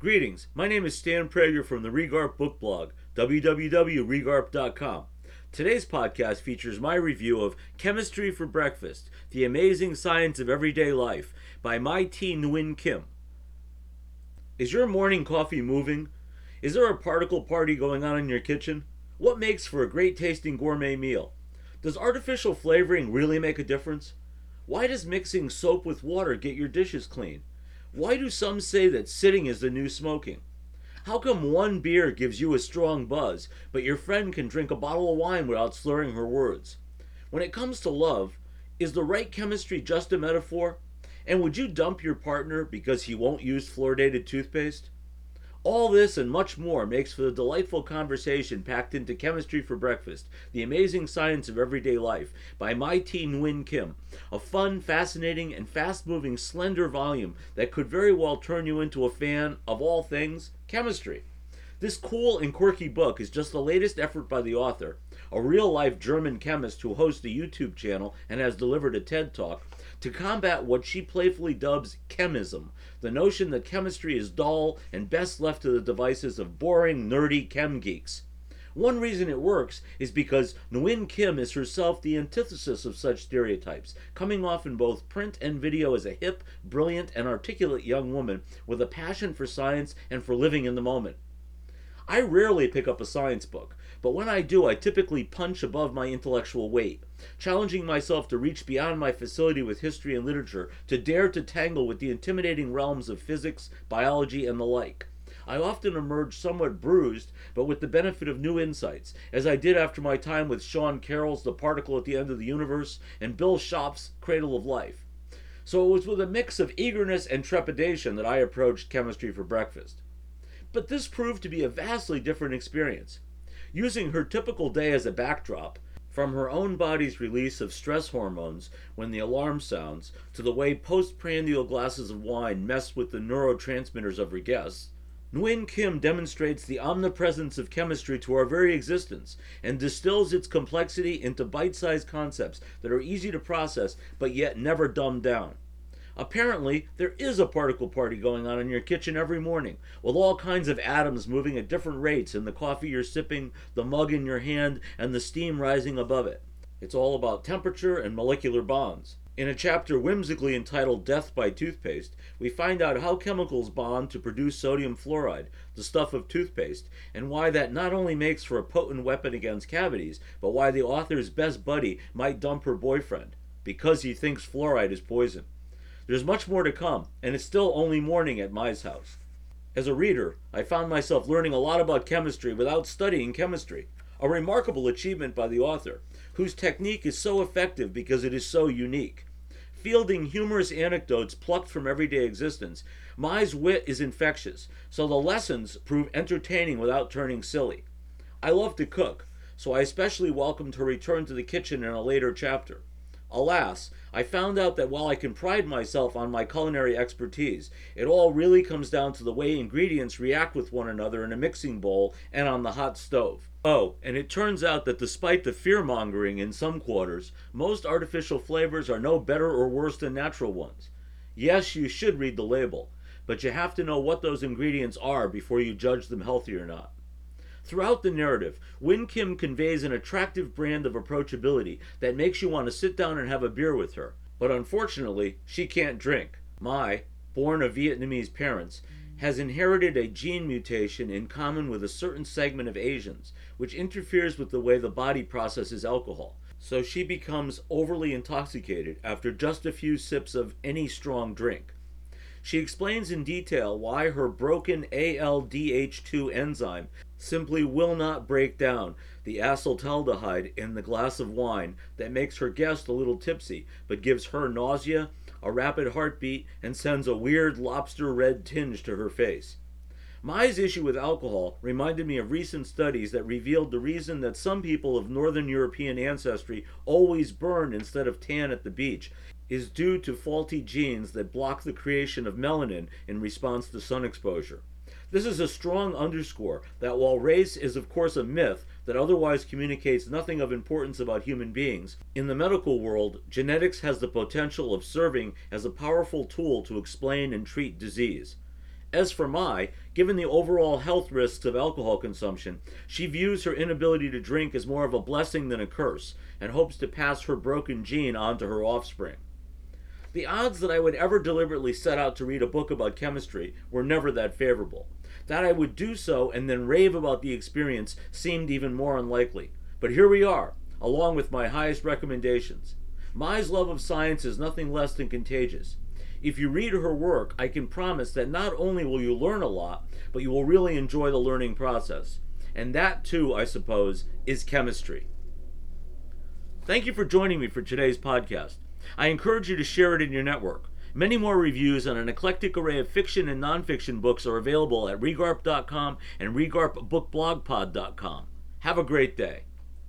Greetings. My name is Stan Prager from the Regarp Book Blog, www.regarp.com. Today's podcast features my review of Chemistry for Breakfast The Amazing Science of Everyday Life by Mai Thi Nguyen Kim. Is your morning coffee moving? Is there a particle party going on in your kitchen? What makes for a great tasting gourmet meal? Does artificial flavoring really make a difference? Why does mixing soap with water get your dishes clean? Why do some say that sitting is the new smoking? How come one beer gives you a strong buzz, but your friend can drink a bottle of wine without slurring her words? When it comes to love, is the right chemistry just a metaphor? And would you dump your partner because he won't use fluoridated toothpaste? All this and much more makes for the delightful conversation packed into Chemistry for Breakfast, The Amazing Science of Everyday Life by Mai Thi Nguyen Kim, a fun, fascinating, and fast moving, slender volume that could very well turn you into a fan of all things chemistry. This cool and quirky book is just the latest effort by the author, a real life German chemist who hosts a YouTube channel and has delivered a TED Talk, to combat what she playfully dubs chemism, the notion that chemistry is dull and best left to the devices of boring, nerdy chem geeks. One reason it works is because Nguyen Kim is herself the antithesis of such stereotypes, coming off in both print and video as a hip, brilliant, and articulate young woman with a passion for science and for living in the moment. I rarely pick up a science book, but when I do, I typically punch above my intellectual weight, challenging myself to reach beyond my facility with history and literature, to dare to tangle with the intimidating realms of physics, biology, and the like. I often emerge somewhat bruised, but with the benefit of new insights, as I did after my time with Sean Carroll's The Particle at the End of the Universe and Bill Schopf's Cradle of Life. So it was with a mix of eagerness and trepidation that I approached chemistry for breakfast. But this proved to be a vastly different experience using her typical day as a backdrop, from her own body's release of stress hormones when the alarm sounds, to the way postprandial glasses of wine mess with the neurotransmitters of her guests, Nguyen Kim demonstrates the omnipresence of chemistry to our very existence and distills its complexity into bite sized concepts that are easy to process but yet never dumbed down. Apparently, there is a particle party going on in your kitchen every morning, with all kinds of atoms moving at different rates in the coffee you're sipping, the mug in your hand, and the steam rising above it. It's all about temperature and molecular bonds. In a chapter whimsically entitled Death by Toothpaste, we find out how chemicals bond to produce sodium fluoride, the stuff of toothpaste, and why that not only makes for a potent weapon against cavities, but why the author's best buddy might dump her boyfriend, because he thinks fluoride is poison. There's much more to come, and it's still only morning at Mai's house. As a reader, I found myself learning a lot about chemistry without studying chemistry, a remarkable achievement by the author, whose technique is so effective because it is so unique. Fielding humorous anecdotes plucked from everyday existence, Mai's wit is infectious, so the lessons prove entertaining without turning silly. I love to cook, so I especially welcomed her return to the kitchen in a later chapter. Alas, I found out that while I can pride myself on my culinary expertise, it all really comes down to the way ingredients react with one another in a mixing bowl and on the hot stove. Oh, and it turns out that despite the fear mongering in some quarters, most artificial flavors are no better or worse than natural ones. Yes, you should read the label, but you have to know what those ingredients are before you judge them healthy or not. Throughout the narrative, Nguyen Kim conveys an attractive brand of approachability that makes you want to sit down and have a beer with her. But unfortunately, she can't drink. Mai, born of Vietnamese parents, has inherited a gene mutation in common with a certain segment of Asians, which interferes with the way the body processes alcohol. So she becomes overly intoxicated after just a few sips of any strong drink. She explains in detail why her broken ALDH2 enzyme simply will not break down the acetaldehyde in the glass of wine that makes her guest a little tipsy, but gives her nausea, a rapid heartbeat, and sends a weird lobster red tinge to her face. Mai's issue with alcohol reminded me of recent studies that revealed the reason that some people of Northern European ancestry always burn instead of tan at the beach is due to faulty genes that block the creation of melanin in response to sun exposure. This is a strong underscore that while race is of course a myth that otherwise communicates nothing of importance about human beings, in the medical world, genetics has the potential of serving as a powerful tool to explain and treat disease. As for Mai, given the overall health risks of alcohol consumption, she views her inability to drink as more of a blessing than a curse and hopes to pass her broken gene on to her offspring. The odds that I would ever deliberately set out to read a book about chemistry were never that favorable. That I would do so and then rave about the experience seemed even more unlikely. But here we are, along with my highest recommendations. Mai's love of science is nothing less than contagious. If you read her work, I can promise that not only will you learn a lot, but you will really enjoy the learning process. And that, too, I suppose, is chemistry. Thank you for joining me for today's podcast. I encourage you to share it in your network. Many more reviews on an eclectic array of fiction and nonfiction books are available at regarp.com and regarpbookblogpod.com. Have a great day.